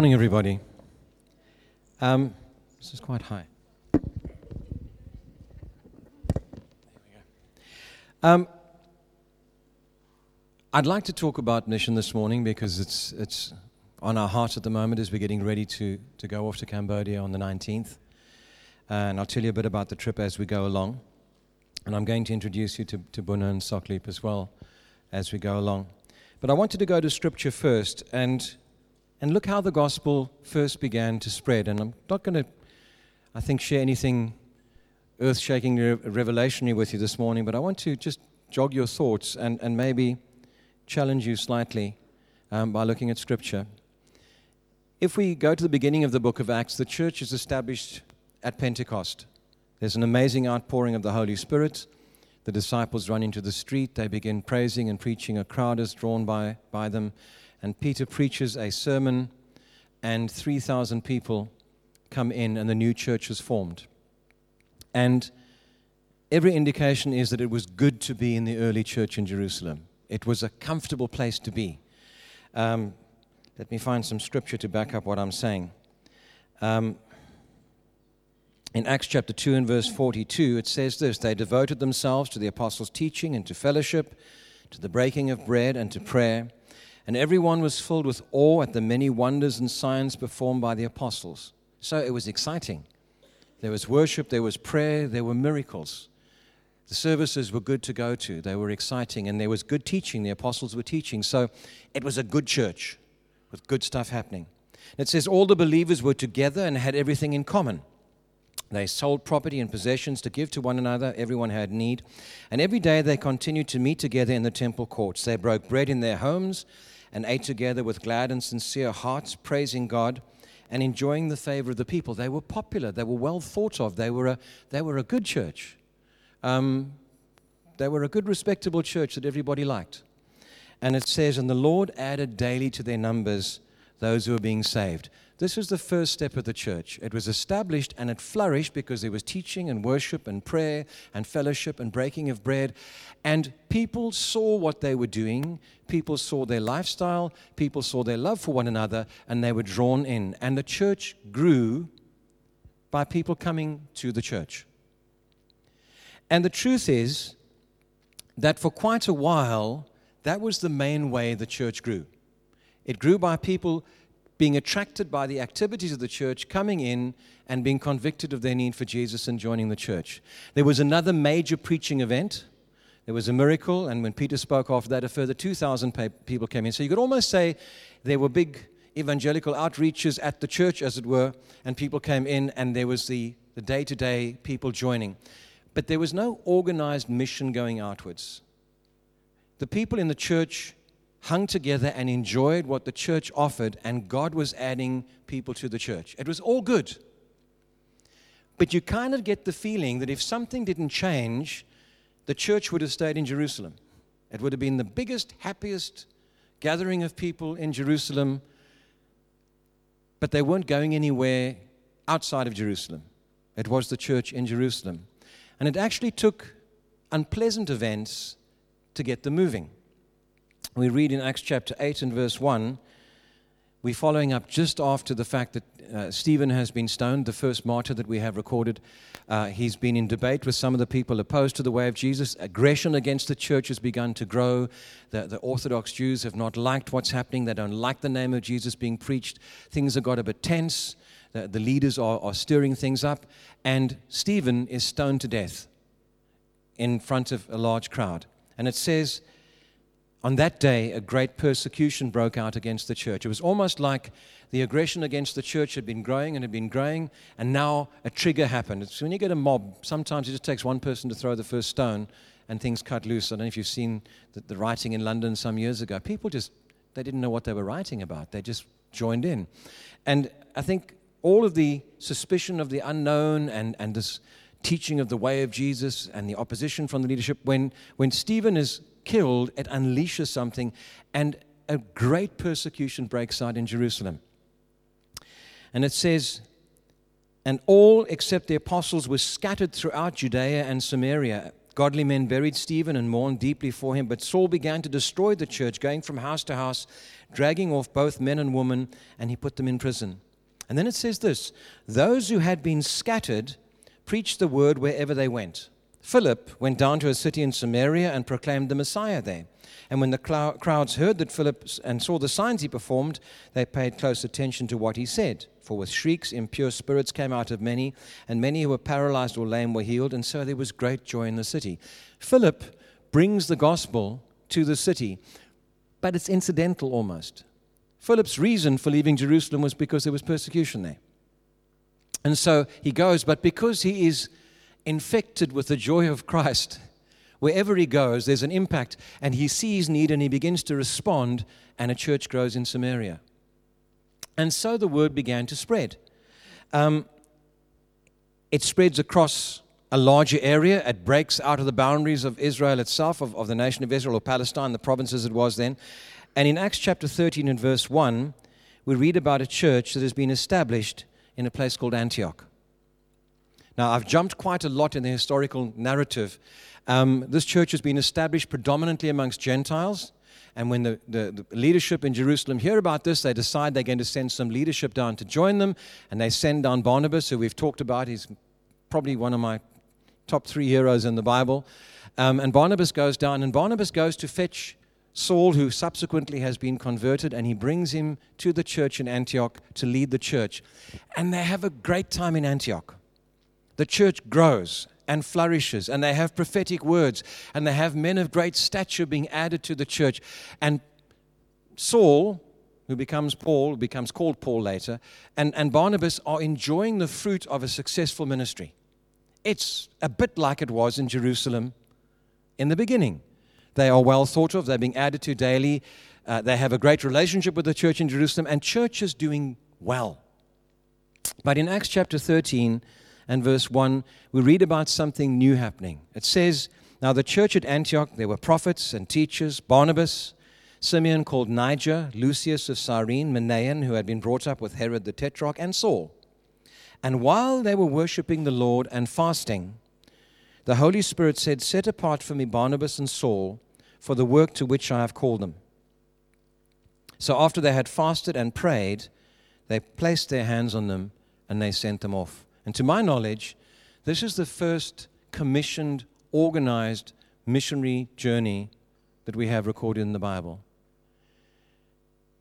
morning, everybody. Um, this is quite high. Um, I'd like to talk about mission this morning because it's, it's on our hearts at the moment as we're getting ready to, to go off to Cambodia on the 19th. And I'll tell you a bit about the trip as we go along. And I'm going to introduce you to, to Buna and Soklip as well as we go along. But I wanted to go to Scripture first and and look how the gospel first began to spread. And I'm not going to, I think, share anything earth shaking revelationary with you this morning, but I want to just jog your thoughts and, and maybe challenge you slightly um, by looking at Scripture. If we go to the beginning of the book of Acts, the church is established at Pentecost. There's an amazing outpouring of the Holy Spirit. The disciples run into the street. They begin praising and preaching. A crowd is drawn by, by them and Peter preaches a sermon, and 3,000 people come in, and the new church is formed. And every indication is that it was good to be in the early church in Jerusalem. It was a comfortable place to be. Um, let me find some scripture to back up what I'm saying. Um, in Acts chapter 2 and verse 42, it says this They devoted themselves to the apostles' teaching and to fellowship, to the breaking of bread and to prayer and everyone was filled with awe at the many wonders and signs performed by the apostles. So it was exciting. There was worship, there was prayer, there were miracles. The services were good to go to, they were exciting, and there was good teaching. The apostles were teaching. So it was a good church with good stuff happening. It says all the believers were together and had everything in common. They sold property and possessions to give to one another. Everyone had need. And every day they continued to meet together in the temple courts. They broke bread in their homes and ate together with glad and sincere hearts, praising God and enjoying the favor of the people. They were popular, they were well thought of, they were a, they were a good church. Um, they were a good, respectable church that everybody liked. And it says, And the Lord added daily to their numbers those who were being saved. This was the first step of the church. It was established and it flourished because there was teaching and worship and prayer and fellowship and breaking of bread. And people saw what they were doing. People saw their lifestyle. People saw their love for one another and they were drawn in. And the church grew by people coming to the church. And the truth is that for quite a while, that was the main way the church grew. It grew by people being attracted by the activities of the church, coming in and being convicted of their need for Jesus and joining the church. There was another major preaching event. There was a miracle, and when Peter spoke after that, a further 2,000 people came in. So you could almost say there were big evangelical outreaches at the church, as it were, and people came in, and there was the day to day people joining. But there was no organized mission going outwards. The people in the church hung together and enjoyed what the church offered, and God was adding people to the church. It was all good. But you kind of get the feeling that if something didn't change, the church would have stayed in Jerusalem. It would have been the biggest, happiest gathering of people in Jerusalem, but they weren't going anywhere outside of Jerusalem. It was the church in Jerusalem. And it actually took unpleasant events to get them moving we read in Acts chapter 8 and verse 1, we're following up just after the fact that uh, Stephen has been stoned, the first martyr that we have recorded. Uh, he's been in debate with some of the people opposed to the way of Jesus. Aggression against the church has begun to grow. The, the Orthodox Jews have not liked what's happening. They don't like the name of Jesus being preached. Things have got a bit tense. The, the leaders are, are stirring things up. And Stephen is stoned to death in front of a large crowd. And it says on that day, a great persecution broke out against the church. It was almost like the aggression against the church had been growing and had been growing, and now a trigger happened. It's when you get a mob, sometimes it just takes one person to throw the first stone and things cut loose. I don't know if you've seen the, the writing in London some years ago. People just, they didn't know what they were writing about, they just joined in. And I think all of the suspicion of the unknown and, and this teaching of the way of Jesus and the opposition from the leadership, when, when Stephen is killed, it unleashes something, and a great persecution breaks out in Jerusalem. And it says, and all except the apostles were scattered throughout Judea and Samaria. godly men buried Stephen and mourned deeply for him, but Saul began to destroy the church, going from house to house, dragging off both men and women, and he put them in prison. And then it says this Those who had been scattered preached the word wherever they went. Philip went down to a city in Samaria and proclaimed the Messiah there. And when the crowds heard that Philip and saw the signs he performed, they paid close attention to what he said. For with shrieks, impure spirits came out of many, and many who were paralyzed or lame were healed, and so there was great joy in the city. Philip brings the gospel to the city, but it's incidental almost. Philip's reason for leaving Jerusalem was because there was persecution there. And so he goes, but because he is infected with the joy of Christ, Wherever he goes, there's an impact, and he sees need and he begins to respond, and a church grows in Samaria. And so the word began to spread. Um, it spreads across a larger area. It breaks out of the boundaries of Israel itself, of, of the nation of Israel or Palestine, the provinces it was then. And in Acts chapter 13 and verse 1, we read about a church that has been established in a place called Antioch. Now, I've jumped quite a lot in the historical narrative um, this church has been established predominantly amongst Gentiles. And when the, the, the, leadership in Jerusalem hear about this, they decide they're going to send some leadership down to join them. And they send down Barnabas, who we've talked about. He's probably one of my top three heroes in the Bible. Um, and Barnabas goes down, and Barnabas goes to fetch Saul, who subsequently has been converted, and he brings him to the church in Antioch to lead the church. And they have a great time in Antioch. The church grows and flourishes, and they have prophetic words, and they have men of great stature being added to the church. And Saul, who becomes Paul, becomes called Paul later, and, and Barnabas are enjoying the fruit of a successful ministry. It's a bit like it was in Jerusalem in the beginning. They are well thought of, they're being added to daily. Uh, they have a great relationship with the church in Jerusalem, and church is doing well. But in Acts chapter 13, and verse 1, we read about something new happening. It says, Now the church at Antioch, there were prophets and teachers, Barnabas, Simeon called Niger, Lucius of Cyrene, Manaen, who had been brought up with Herod the Tetrarch, and Saul. And while they were worshiping the Lord and fasting, the Holy Spirit said, Set apart for me Barnabas and Saul for the work to which I have called them. So after they had fasted and prayed, they placed their hands on them and they sent them off. And to my knowledge, this is the first commissioned, organized missionary journey that we have recorded in the Bible.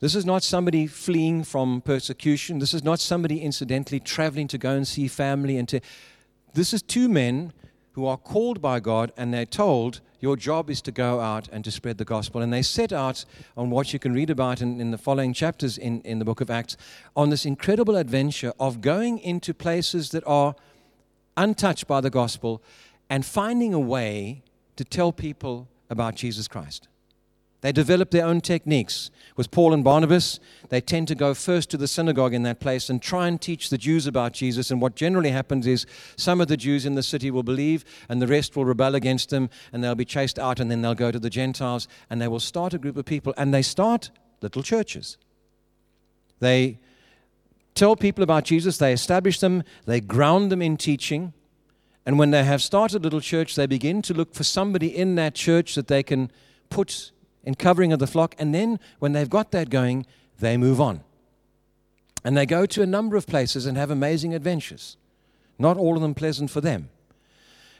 This is not somebody fleeing from persecution. This is not somebody incidentally traveling to go and see family and to this is two men who are called by God and they're told your job is to go out and to spread the gospel. And they set out on what you can read about in, in the following chapters in, in the book of Acts on this incredible adventure of going into places that are untouched by the gospel and finding a way to tell people about Jesus Christ. They develop their own techniques. With Paul and Barnabas, they tend to go first to the synagogue in that place and try and teach the Jews about Jesus. And what generally happens is some of the Jews in the city will believe, and the rest will rebel against them, and they'll be chased out, and then they'll go to the Gentiles, and they will start a group of people, and they start little churches. They tell people about Jesus, they establish them, they ground them in teaching. And when they have started a little church, they begin to look for somebody in that church that they can put in covering of the flock. And then when they've got that going, they move on. And they go to a number of places and have amazing adventures. Not all of them pleasant for them.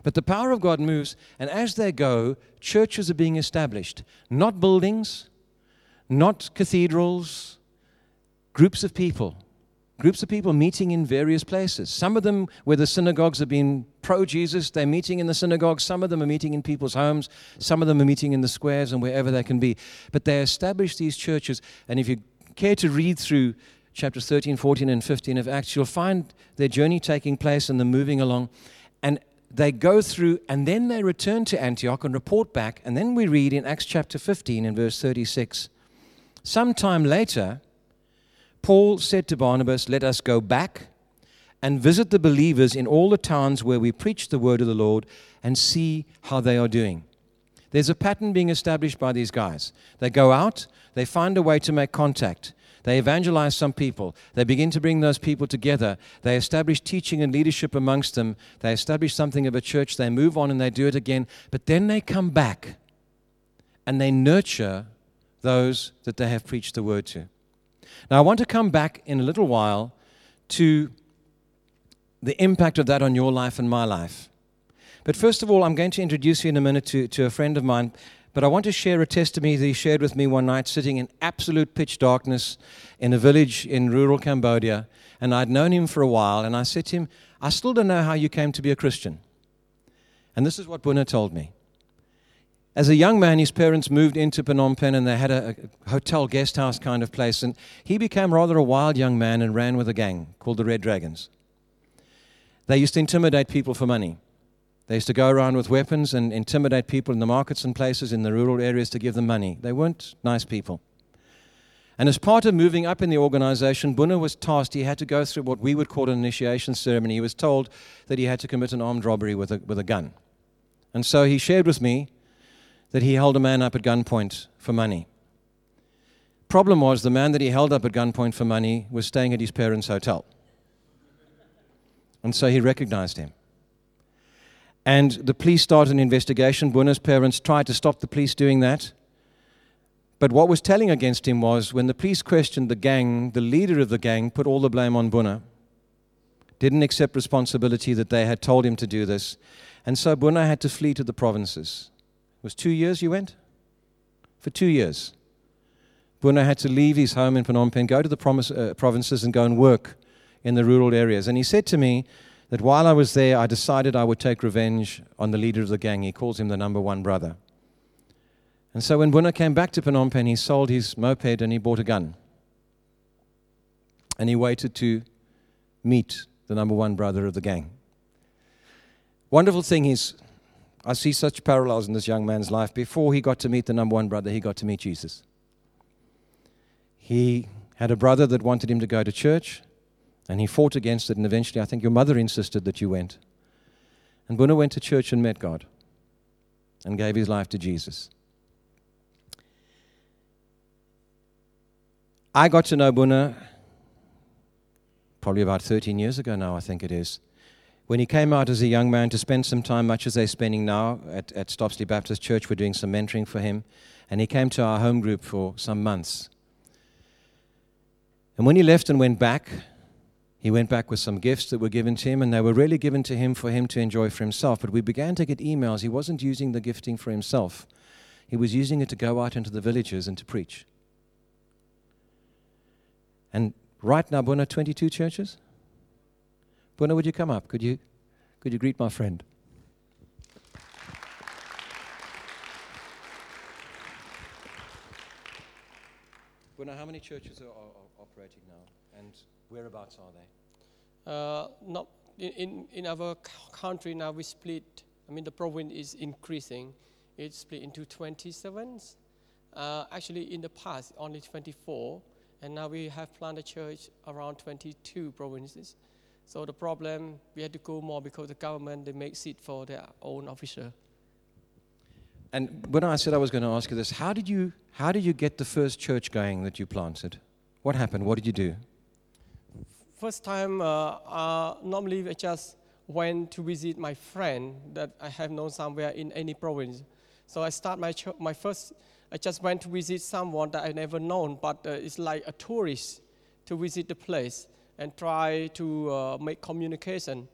But the power of God moves, and as they go, churches are being established. Not buildings, not cathedrals, groups of people groups of people meeting in various places. Some of them, where the synagogues have been pro Jesus, they're meeting in the synagogues. Some of them are meeting in people's homes. Some of them are meeting in the squares and wherever they can be. But they establish these churches. And if you care to read through chapters 13, 14, and 15 of Acts, you'll find their journey taking place and them moving along. And they go through and then they return to Antioch and report back. And then we read in Acts chapter 15 and verse 36 sometime later, Paul said to Barnabas, Let us go back and visit the believers in all the towns where we preach the word of the Lord and see how they are doing. There's a pattern being established by these guys. They go out, they find a way to make contact. They evangelize some people. They begin to bring those people together. They establish teaching and leadership amongst them. They establish something of a church. They move on and they do it again. But then they come back and they nurture those that they have preached the word to. Now, I want to come back in a little while to the impact of that on your life and my life. But first of all, I'm going to introduce you in a minute to, to a friend of mine. But I want to share a testimony that he shared with me one night, sitting in absolute pitch darkness in a village in rural Cambodia. And I'd known him for a while. And I said to him, I still don't know how you came to be a Christian. And this is what Buna told me. As a young man, his parents moved into Phnom Penh and they had a, a, hotel guest house kind of place. And he became rather a wild young man and ran with a gang called the Red Dragons. They used to intimidate people for money. They used to go around with weapons and intimidate people in the markets and places in the rural areas to give them money. They weren't nice people. And as part of moving up in the organization, Buna was tasked, he had to go through what we would call an initiation ceremony. He was told that he had to commit an armed robbery with a, with a gun. And so he shared with me that he held a man up at gunpoint for money. Problem was, the man that he held up at gunpoint for money was staying at his parents' hotel. And so he recognized him. And the police started an investigation. Buna's parents tried to stop the police doing that. But what was telling against him was when the police questioned the gang, the leader of the gang put all the blame on Buna, didn't accept responsibility that they had told him to do this. And so Buna had to flee to the provinces. Was two years you went? For two years. Buna had to leave his home in Phnom Penh, go to the promise, uh, provinces, and go and work in the rural areas. And he said to me that while I was there, I decided I would take revenge on the leader of the gang. He calls him the number one brother. And so when Buna came back to Phnom Penh, he sold his moped and he bought a gun. And he waited to meet the number one brother of the gang. Wonderful thing is, I see such parallels in this young man's life. Before he got to meet the number one brother, he got to meet Jesus. He had a brother that wanted him to go to church. And he fought against it, and eventually I think your mother insisted that you went. And Buna went to church and met God and gave his life to Jesus. I got to know Buna probably about 13 years ago now, I think it is. When he came out as a young man to spend some time, much as they're spending now at, at Stopsley Baptist Church, we're doing some mentoring for him. And he came to our home group for some months. And when he left and went back, he went back with some gifts that were given to him, and they were really given to him for him to enjoy for himself. But we began to get emails. He wasn't using the gifting for himself, he was using it to go out into the villages and to preach. And right now, Buna, 22 churches? Buna, would you come up? Could you, could you greet my friend? Buna, how many churches are, are, are operating now? And Whereabouts are they? Uh, not in, in, in our country now we split. I mean the province is increasing. It's split into 27. Uh, actually, in the past only 24, and now we have planted church around 22 provinces. So the problem we had to go more because the government they make seat for their own officer. And when I said I was going to ask you this, how did you how did you get the first church going that you planted? What happened? What did you do? first time, uh, uh, normally I just went to visit my friend that I have known somewhere in any province. So I start my, my first, I just went to visit someone that I never known, but uh, it's like a tourist to visit the place and try to uh, make communication.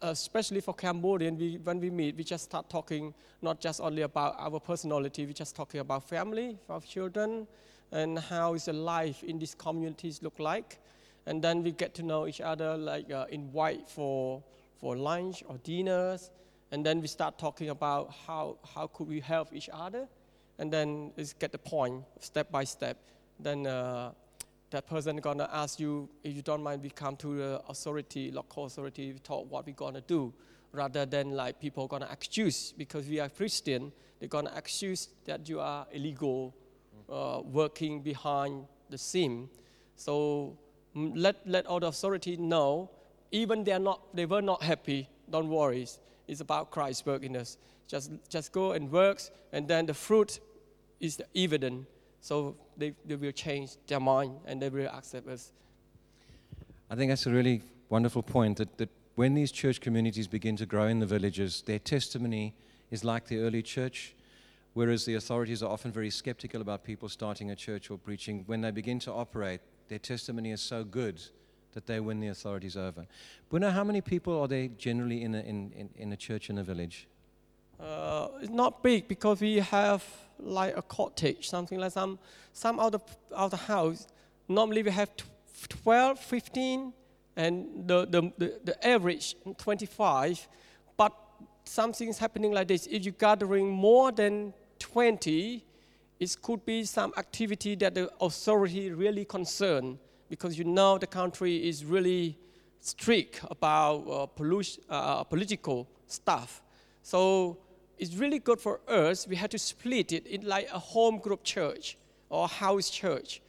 Especially for Cambodian, we, when we meet, we just start talking not just only about our personality, we just talking about family, our children, and how is the life in these communities look like and then we get to know each other, like uh, invite for for lunch or dinners, and then we start talking about how how could we help each other, and then it's get the point step by step. Then uh, that person gonna ask you if you don't mind, we come to the authority, local authority, we talk what we gonna do, rather than like people gonna accuse because we are Christian, they're gonna accuse that you are illegal, uh, working behind the scene. So let, let all the authority know, even they, are not, they were not happy, don't worry. It's about Christ's work in us. Just, just go and work, and then the fruit is the evident. So they, they will change their mind and they will accept us. I think that's a really wonderful point that, that when these church communities begin to grow in the villages, their testimony is like the early church, whereas the authorities are often very skeptical about people starting a church or preaching. When they begin to operate, their testimony is so good that they win the authorities over. Buna, how many people are there generally in a, in, in, in a church in a village? Uh, it's not big because we have like a cottage, something like some, some out of house. Normally we have 12, 15, and the, the, the, the average 25. But something's happening like this. If you're gathering more than 20, it could be some activity that the authority really concerned because you know the country is really strict about uh, pollution, uh, political stuff. So it's really good for us. We had to split it in like a home group church or house church.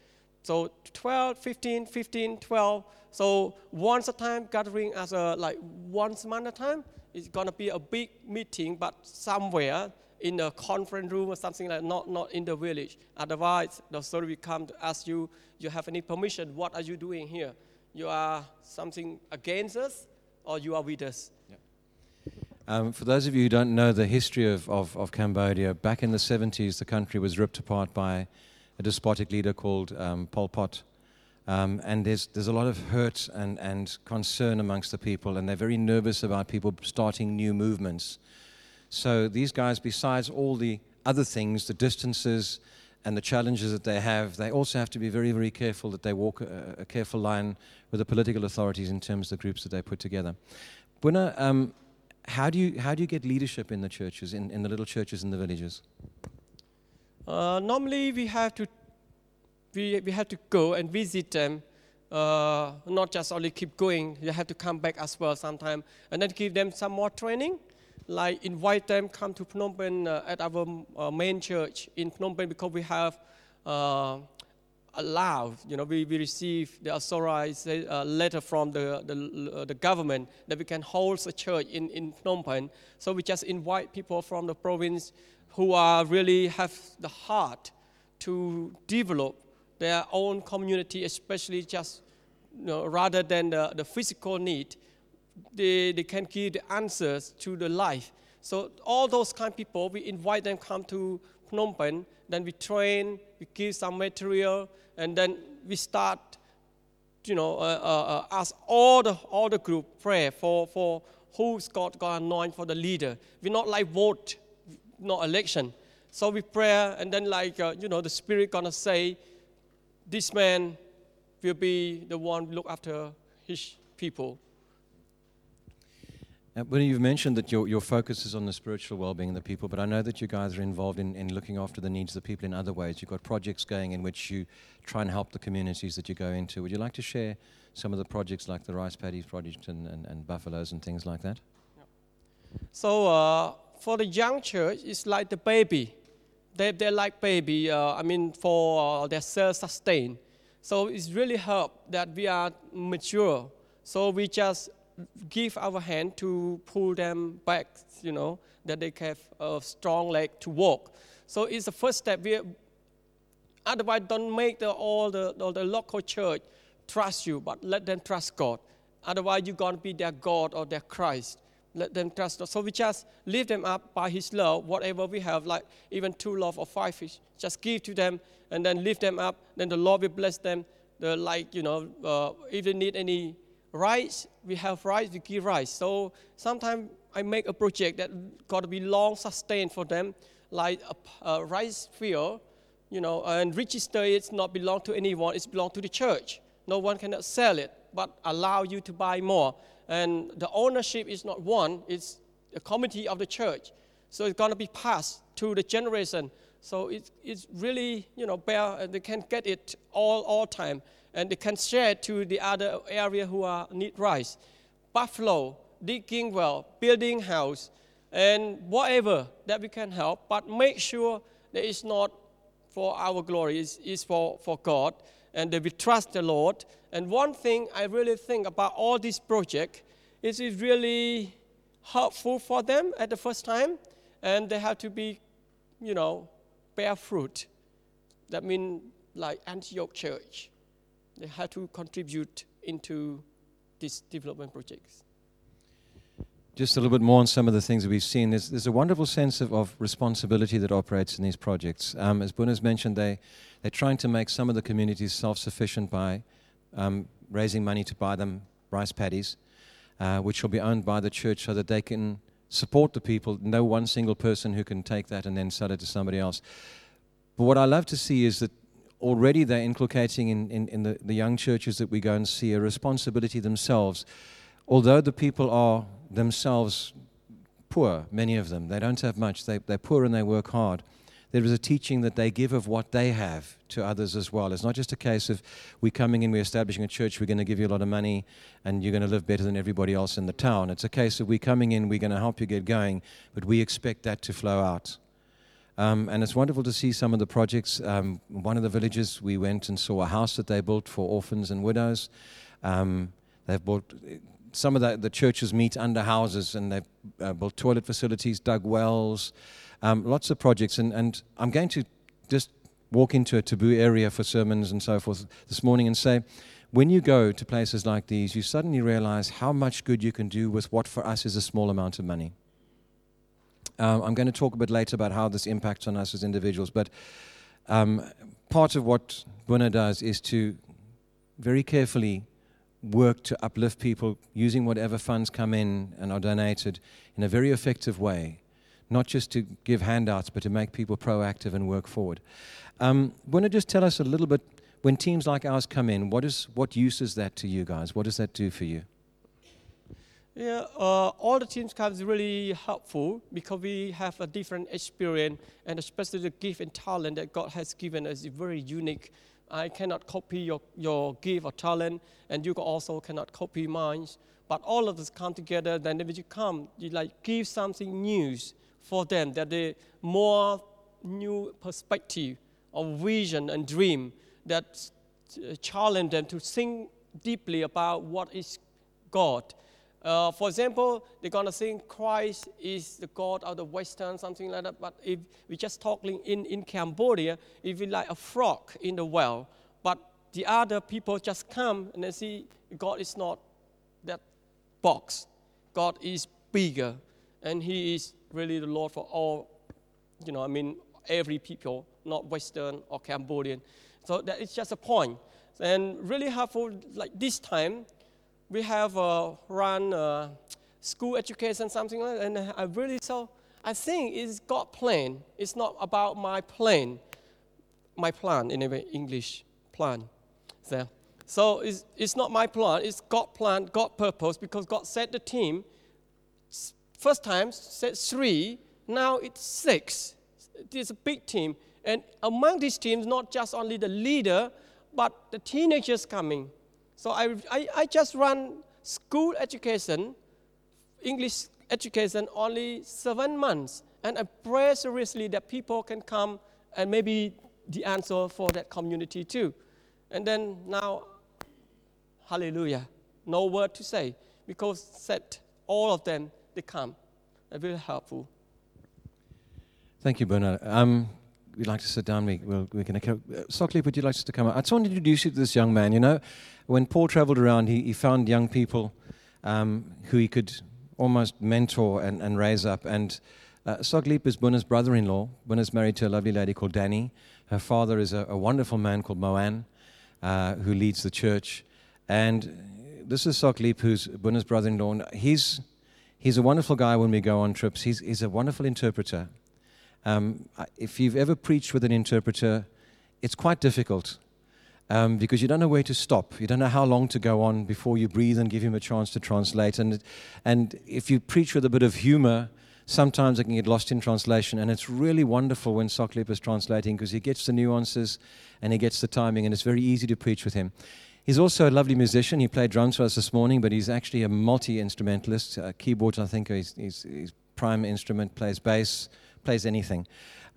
So 12, 15, 15, 12. So once a time gathering as a like once a month a time. It's gonna be a big meeting, but somewhere in a conference room or something like not not in the village. Otherwise, the authority will come to ask you, you have any permission? What are you doing here? You are something against us, or you are with us? Um, for those of you who don't know the history of, of, of, Cambodia, back in the 70s, the country was ripped apart by a despotic leader called um, Pol Pot. Um, and there's, there's a lot of hurt and, and concern amongst the people, and they're very nervous about people starting new movements. So these guys, besides all the other things, the distances and the challenges that they have, they also have to be very, very careful that they walk a, a careful line with the political authorities in terms of the groups that they put together. Buna, um, how do you how do you get leadership in the churches, in, in the little churches in the villages? Uh, normally, we have to we, we have to go and visit them. Uh, not just only keep going, you have to come back as well sometime, and then give them some more training. Like invite them come to Phnom Penh uh, at our uh, main church in Phnom Penh because we have uh, allowed, you know, we, we receive the authorized uh, letter from the, the, uh, the, government that we can hold a church in, in Phnom Penh. So we just invite people from the province who are really have the heart to develop their own community, especially just you know, rather than the, the physical need, they, they can give the answers to the life. So all those kind of people, we invite them come to Phnom Penh, then we train, we give some material, and then we start, you know, uh, uh, uh, ask all the all the group pray for for who's God God anoint for the leader. We not like vote, not election. So we pray, and then like uh, you know, the Spirit gonna say, this man will be the one look after his people. Uh, well, you've mentioned that your, your focus is on the spiritual well-being of the people, but I know that you guys are involved in, in looking after the needs of the people in other ways. You've got projects going in which you try and help the communities that you go into. Would you like to share some of the projects like the Rice Paddies Project and, and, and Buffaloes and things like that? So uh, for the young church, it's like the baby. They, they like baby, uh, I mean, for uh, their self-sustain. So it's really help that we are mature. So we just give our hand to pull them back, you know, that they have a strong leg to walk. So it's the first step. We, otherwise, don't make the, all, the, all the local church trust you, but let them trust God. Otherwise, you're going to be their God or their Christ. Let them trust God. So we just lift them up by His love, whatever we have, like even two loaves or five fish, just give to them and then lift them up. Then the Lord will bless them. The like, you know, uh, if they need any rice, we have rice, we give rice. So sometimes I make a project that got to be long sustained for them, like a, a rice field, you know, and register it's not belong to anyone, it's belong to the church. No one cannot sell it, but allow you to buy more. And the ownership is not one, it's a committee of the church. So it's going to be passed to the generation. So it's, it's really, you know, bear, they can get it all, all time and they can share to the other area who are need rice. Buffalo, digging well, building house, and whatever that we can help, but make sure that it's not for our glory, it's, it's for, for God, and that we trust the Lord. And one thing I really think about all this project is it's really helpful for them at the first time, and they have to be, you know, bear fruit That means like Antioch Church, they have to contribute into these development projects. Just a little bit more on some of the things that we've seen. There's, there's a wonderful sense of, of responsibility that operates in these projects. Um, as Buna's mentioned, they, they're trying to make some of the communities self sufficient by um, raising money to buy them rice paddies, uh, which will be owned by the church so that they can support the people. No one single person who can take that and then sell it to somebody else. But what I love to see is that already they're inculcating in, in, in the, the young churches that we go and see a responsibility themselves. Although the people are themselves poor, many of them, they don't have much, they, they're poor and they work hard. There is a teaching that they give of what they have to others as well. It's not just a case of we coming in, we're establishing a church, we're going to give you a lot of money, and you're going to live better than everybody else in the town. It's a case of we coming in, we're going to help you get going, but we expect that to flow out. Um, and it's wonderful to see some of the projects. Um, one of the villages, we went and saw a house that they built for orphans and widows. Um, they've built some of the, the churches meet under houses and they've uh, built toilet facilities, dug wells, um, lots of projects. And, and I'm going to just walk into a taboo area for sermons and so forth this morning and say, when you go to places like these, you suddenly realize how much good you can do with what for us is a small amount of money. Um, I'm going to talk a bit later about how this impacts on us as individuals, but um, part of what Buna does is to very carefully work to uplift people using whatever funds come in and are donated in a very effective way, not just to give handouts, but to make people proactive and work forward. Um, to just tell us a little bit when teams like ours come in, what, is, what use is that to you guys? What does that do for you? Yeah, uh, all the teams comes really helpful because we have a different experience and especially the gift and talent that God has given us is very unique I cannot copy your, your gift or talent, and you also cannot copy mine. But all of us come together, then when you come, you like give something new for them, that they more new perspective of vision and dream that challenge them to think deeply about what is God uh, for example, they're going to think Christ is the God of the Western, something like that. But if we just talking in, in Cambodia, if we like a frog in the well, but the other people just come and they see God is not that box. God is bigger, and He is really the Lord for all, you know, I mean, every people, not Western or Cambodian. So that is just a point. And really helpful, like this time, we have uh, run uh, school education, something like that, and I really so I think it's God plan. It's not about my plan, my plan in English plan. So, so it's, it's not my plan. It's God plan, God purpose because God set the team. First time said three, now it's six. It's a big team, and among these teams, not just only the leader, but the teenagers coming so I, I, I just run school education, English education, only seven months. And I pray seriously that people can come and maybe the answer for that community too. And then now, hallelujah, no word to say because set all of them, they come. Very helpful. Thank you, Bernard. Um, we'd like to sit down. We, we're, we're going to. Uh, Sockley, would you like us to come up? I just want to introduce you to this young man. You know, when Paul traveled around, he, he found young people um, who he could almost mentor and, and raise up. And uh, is Buna's brother in law. Buna's married to a lovely lady called Danny. Her father is a, a wonderful man called Moan, uh, who leads the church. And this is Soklip, who's Buna's brother in law. He's, he's a wonderful guy when we go on trips. He's, he's a wonderful interpreter. Um, if you've ever preached with an interpreter, it's quite difficult um, because you don't know where to stop. You don't know how long to go on before you breathe and give him a chance to translate. And, and if you preach with a bit of humor, sometimes it can get lost in translation. And it's really wonderful when Soklip is translating because he gets the nuances and he gets the timing, and it's very easy to preach with him. He's also a lovely musician. He played drums for us this morning, but he's actually a multi instrumentalist. Uh, keyboards, I think, is his prime instrument, plays bass plays anything.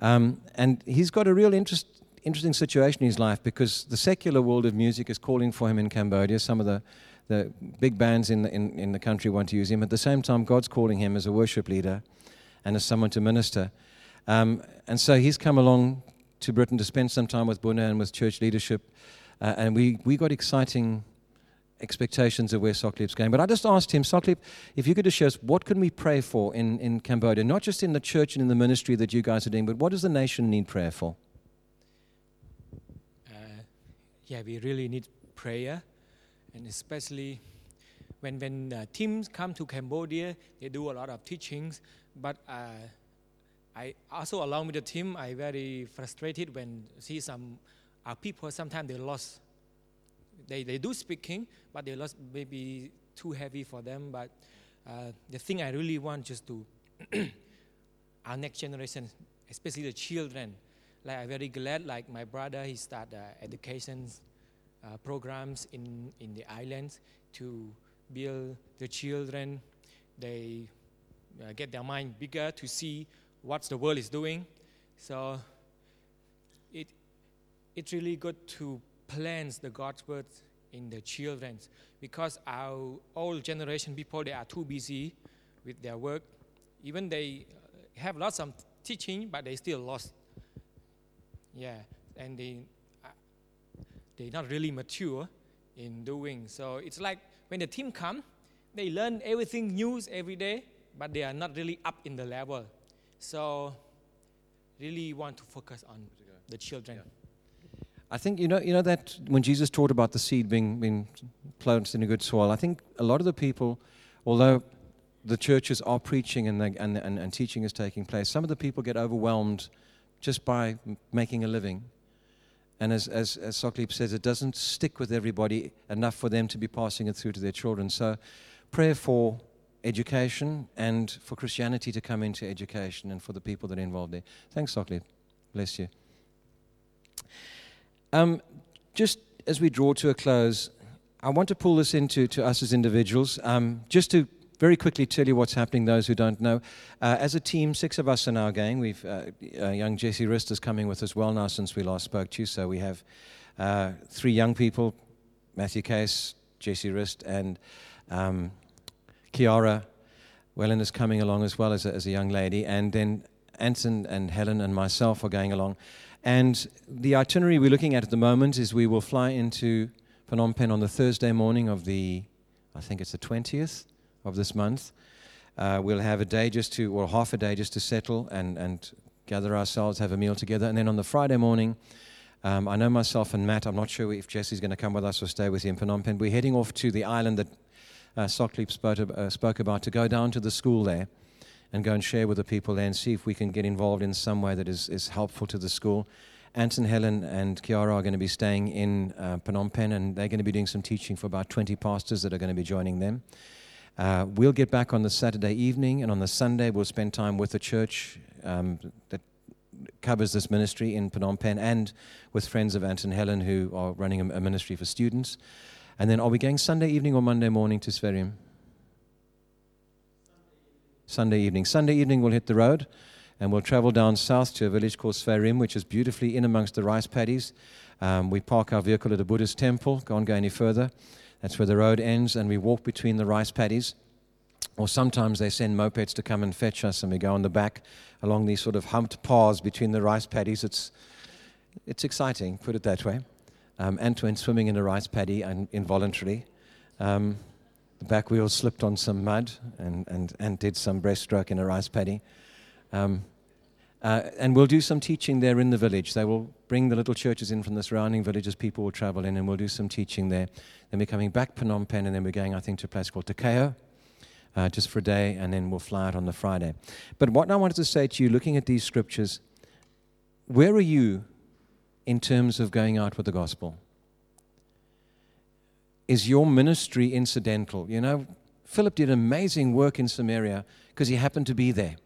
Um, and he's got a real interest, interesting situation in his life because the secular world of music is calling for him in Cambodia. Some of the, the big bands in the, in, in the country want to use him. At the same time, God's calling him as a worship leader and as someone to minister. Um, and so he's come along to Britain to spend some time with Buna and with church leadership. Uh, and we, we got exciting expectations of where Soklip's going. But I just asked him, Soklip, if you could just show us what can we pray for in, in Cambodia, not just in the church and in the ministry that you guys are doing, but what does the nation need prayer for? Uh, yeah, we really need prayer, and especially when when uh, teams come to Cambodia, they do a lot of teachings. But uh, I also along with the team, I very frustrated when see some our people sometimes they lost. They they do speaking, but they lost maybe too heavy for them. But uh, the thing I really want just to our next generation, especially the children. Like I'm very glad, like my brother, he started uh, education uh, programs in in the islands to build the children. They uh, get their mind bigger to see what the world is doing. So it it's really good to plant the God's word in the children because our old generation people they are too busy with their work. Even they uh, have lots of teaching, but they still lost. Yeah, and they uh, they're not really mature in doing. So it's like when the team come, they learn everything new every day, but they are not really up in the level. So really want to focus on the children. I think you know you know that when Jesus taught about the seed being being planted in a good soil, I think a lot of the people, although the churches are preaching and, the, and, and, and teaching is taking place, some of the people get overwhelmed just by m- making a living. And as, as, as Soklip says, it doesn't stick with everybody enough for them to be passing it through to their children. So, prayer for education and for Christianity to come into education and for the people that are involved there. Thanks, Soklip. Bless you. Um, just as we draw to a close, I want to pull this into to us as individuals, um, just to very quickly tell you what's happening, those who don't know. Uh, as a team, six of us in our gang. We've uh, uh, young Jesse Rist is coming with us well now since we last spoke to you. So we have uh, three young people: Matthew Case, Jesse Rist, and um, Kiara. Wellen is coming along as well as a, as a young lady, and then Anton and Helen and myself are going along. And the itinerary we're looking at at the moment is we will fly into Phnom Penh on the Thursday morning of the, I think it's the 20th of this month. Uh, we'll have a day just to, or half a day just to settle and, and gather ourselves, have a meal together. And then on the Friday morning, um, I know myself and Matt, I'm not sure if Jesse's going to come with us or stay with you in Phnom Penh. We're heading off to the island that uh, Soklip spoke, uh, spoke about to go down to the school there and go and share with the people there and see if we can get involved in some way that is, is helpful to the school. Anton, Helen, and Kiara are going to be staying in uh, Phnom Penh, and they're going to be doing some teaching for about 20 pastors that are going to be joining them. Uh, we'll get back on the Saturday evening, and on the Sunday, we'll spend time with the church um, that covers this ministry in Phnom Penh and with friends of Anton Helen who are running a, a ministry for students. And then, are we going Sunday evening or Monday morning to Sverim? Sunday evening. Sunday evening, we'll hit the road and we'll travel down south to a village called Sverim, which is beautifully in amongst the rice paddies. Um, we park our vehicle at a Buddhist temple, can't go any further. That's where the road ends, and we walk between the rice paddies. Or sometimes they send mopeds to come and fetch us, and we go on the back along these sort of humped paths between the rice paddies. It's, it's exciting, put it that way. Um, Antoine swimming in a rice paddy and involuntarily. Um, the back wheel slipped on some mud and, and, and did some breaststroke in a rice paddy. Um, uh, and we'll do some teaching there in the village. They will bring the little churches in from the surrounding villages. People will travel in, and we'll do some teaching there. Then we're coming back to Phnom Penh, and then we're going, I think, to a place called Takeo, uh, just for a day, and then we'll fly out on the Friday. But what I wanted to say to you, looking at these scriptures, where are you in terms of going out with the gospel? Is your ministry incidental? You know, Philip did amazing work in Samaria because he happened to be there.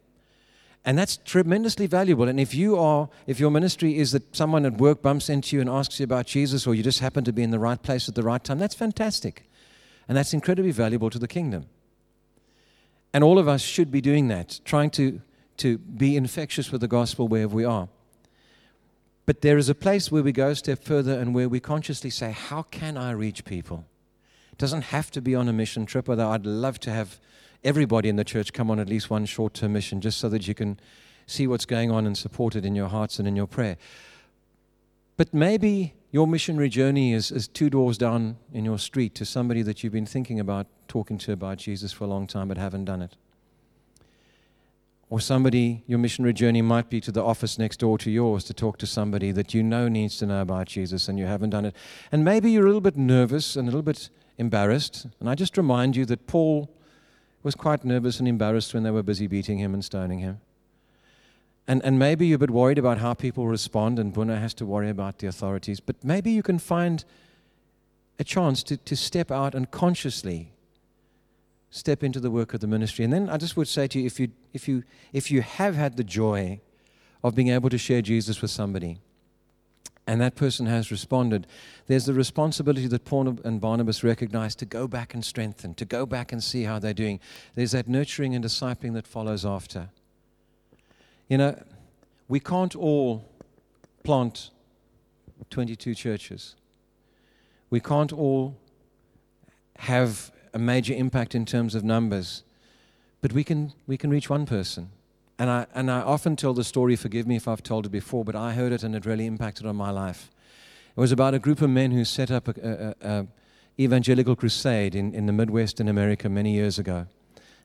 And that's tremendously valuable. And if you are, if your ministry is that someone at work bumps into you and asks you about Jesus, or you just happen to be in the right place at the right time, that's fantastic. And that's incredibly valuable to the kingdom. And all of us should be doing that, trying to, to be infectious with the gospel wherever we are. But there is a place where we go a step further and where we consciously say, How can I reach people? It doesn't have to be on a mission trip, although I'd love to have everybody in the church come on at least one short term mission just so that you can see what's going on and support it in your hearts and in your prayer. But maybe your missionary journey is, is two doors down in your street to somebody that you've been thinking about talking to about Jesus for a long time but haven't done it. Or somebody, your missionary journey might be to the office next door to yours to talk to somebody that you know needs to know about Jesus and you haven't done it. And maybe you're a little bit nervous and a little bit embarrassed. And I just remind you that Paul was quite nervous and embarrassed when they were busy beating him and stoning him. And, and maybe you're a bit worried about how people respond, and Buna has to worry about the authorities. But maybe you can find a chance to, to step out and consciously step into the work of the ministry. And then I just would say to you if you, if you, if you have had the joy of being able to share Jesus with somebody, and that person has responded, there's the responsibility that Paul and Barnabas recognized to go back and strengthen, to go back and see how they're doing. There's that nurturing and discipling that follows after. You know, we can't all plant 22 churches. We can't all have a major impact in terms of numbers, but we can, we can reach one person. And I, and I often tell the story, forgive me if I've told it before, but I heard it and it really impacted on my life. It was about a group of men who set up a, a, a evangelical crusade in, in the Midwest in America many years ago.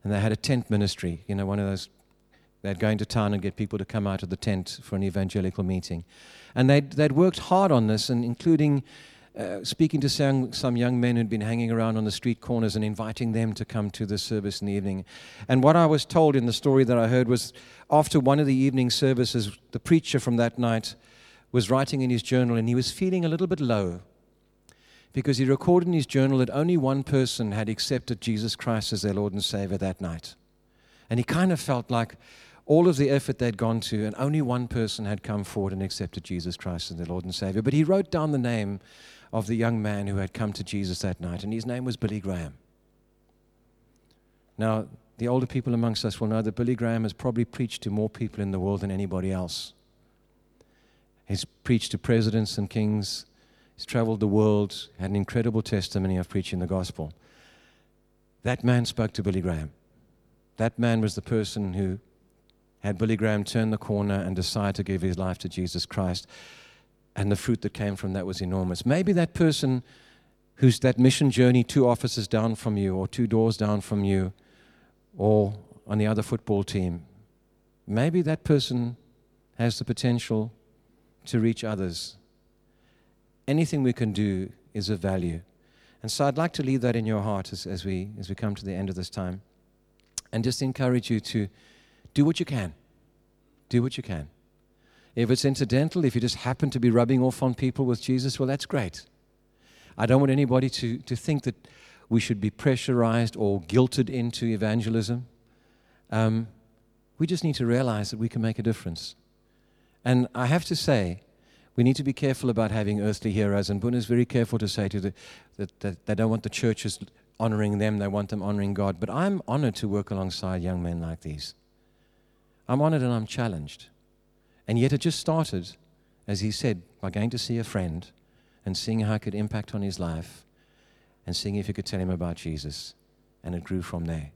And they had a tent ministry, you know, one of those, they'd go into town and get people to come out of the tent for an evangelical meeting. And they'd, they'd worked hard on this, and including uh, speaking to some, some young men who'd been hanging around on the street corners and inviting them to come to the service in the evening. And what I was told in the story that I heard was after one of the evening services, the preacher from that night was writing in his journal and he was feeling a little bit low because he recorded in his journal that only one person had accepted Jesus Christ as their Lord and Savior that night. And he kind of felt like all of the effort they'd gone to, and only one person had come forward and accepted Jesus Christ as their Lord and Savior. But he wrote down the name of the young man who had come to Jesus that night, and his name was Billy Graham. Now, the older people amongst us will know that Billy Graham has probably preached to more people in the world than anybody else. He's preached to presidents and kings, he's traveled the world, had an incredible testimony of preaching the gospel. That man spoke to Billy Graham. That man was the person who had Billy Graham turn the corner and decide to give his life to Jesus Christ and the fruit that came from that was enormous. Maybe that person who's that mission journey two offices down from you, or two doors down from you, or on the other football team, maybe that person has the potential to reach others. Anything we can do is of value. And so I'd like to leave that in your heart as, as, we, as we come to the end of this time and just encourage you to do what you can. Do what you can. If it's incidental, if you just happen to be rubbing off on people with Jesus, well, that's great. I don't want anybody to, to think that we should be pressurized or guilted into evangelism. Um, we just need to realize that we can make a difference. And I have to say, we need to be careful about having earthly heroes. And Buna is very careful to say to the, that, that they don't want the churches honoring them, they want them honoring God. But I'm honored to work alongside young men like these. I'm honored and I'm challenged. And yet it just started, as he said, by going to see a friend and seeing how it could impact on his life and seeing if he could tell him about Jesus. And it grew from there.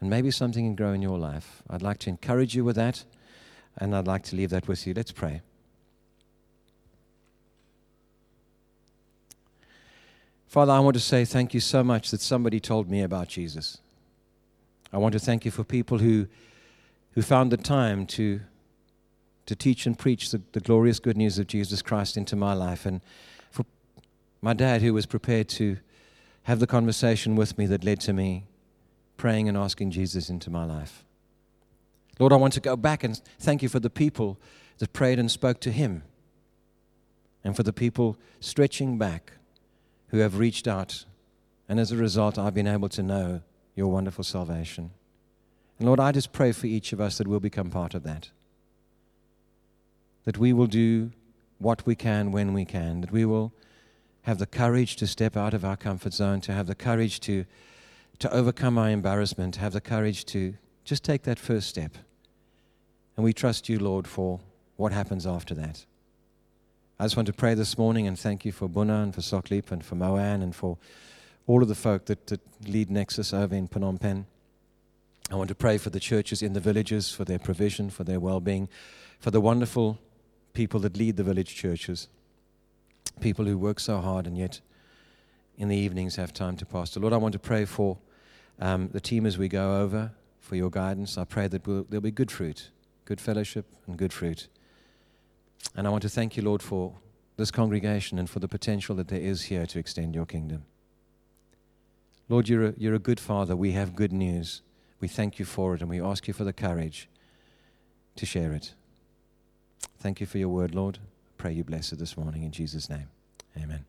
And maybe something can grow in your life. I'd like to encourage you with that, and I'd like to leave that with you. Let's pray. Father, I want to say thank you so much that somebody told me about Jesus. I want to thank you for people who, who found the time to to teach and preach the, the glorious good news of Jesus Christ into my life. And for my dad, who was prepared to have the conversation with me that led to me praying and asking Jesus into my life. Lord, I want to go back and thank you for the people that prayed and spoke to Him, and for the people stretching back who have reached out. And as a result, I've been able to know your wonderful salvation. And Lord, I just pray for each of us that we'll become part of that that we will do what we can when we can, that we will have the courage to step out of our comfort zone, to have the courage to, to overcome our embarrassment, to have the courage to just take that first step. And we trust you, Lord, for what happens after that. I just want to pray this morning and thank you for Buna and for Soklip and for Moan and for all of the folk that, that lead Nexus over in Phnom Penh. I want to pray for the churches in the villages, for their provision, for their well being, for the wonderful people that lead the village churches, people who work so hard and yet in the evenings have time to pastor. Lord, I want to pray for um, the team as we go over, for your guidance. I pray that we'll, there'll be good fruit, good fellowship, and good fruit. And I want to thank you, Lord, for this congregation and for the potential that there is here to extend your kingdom. Lord, you're a, you're a good father. We have good news. We thank you for it, and we ask you for the courage to share it. Thank you for your word, Lord. Pray you bless it this morning in Jesus' name. Amen.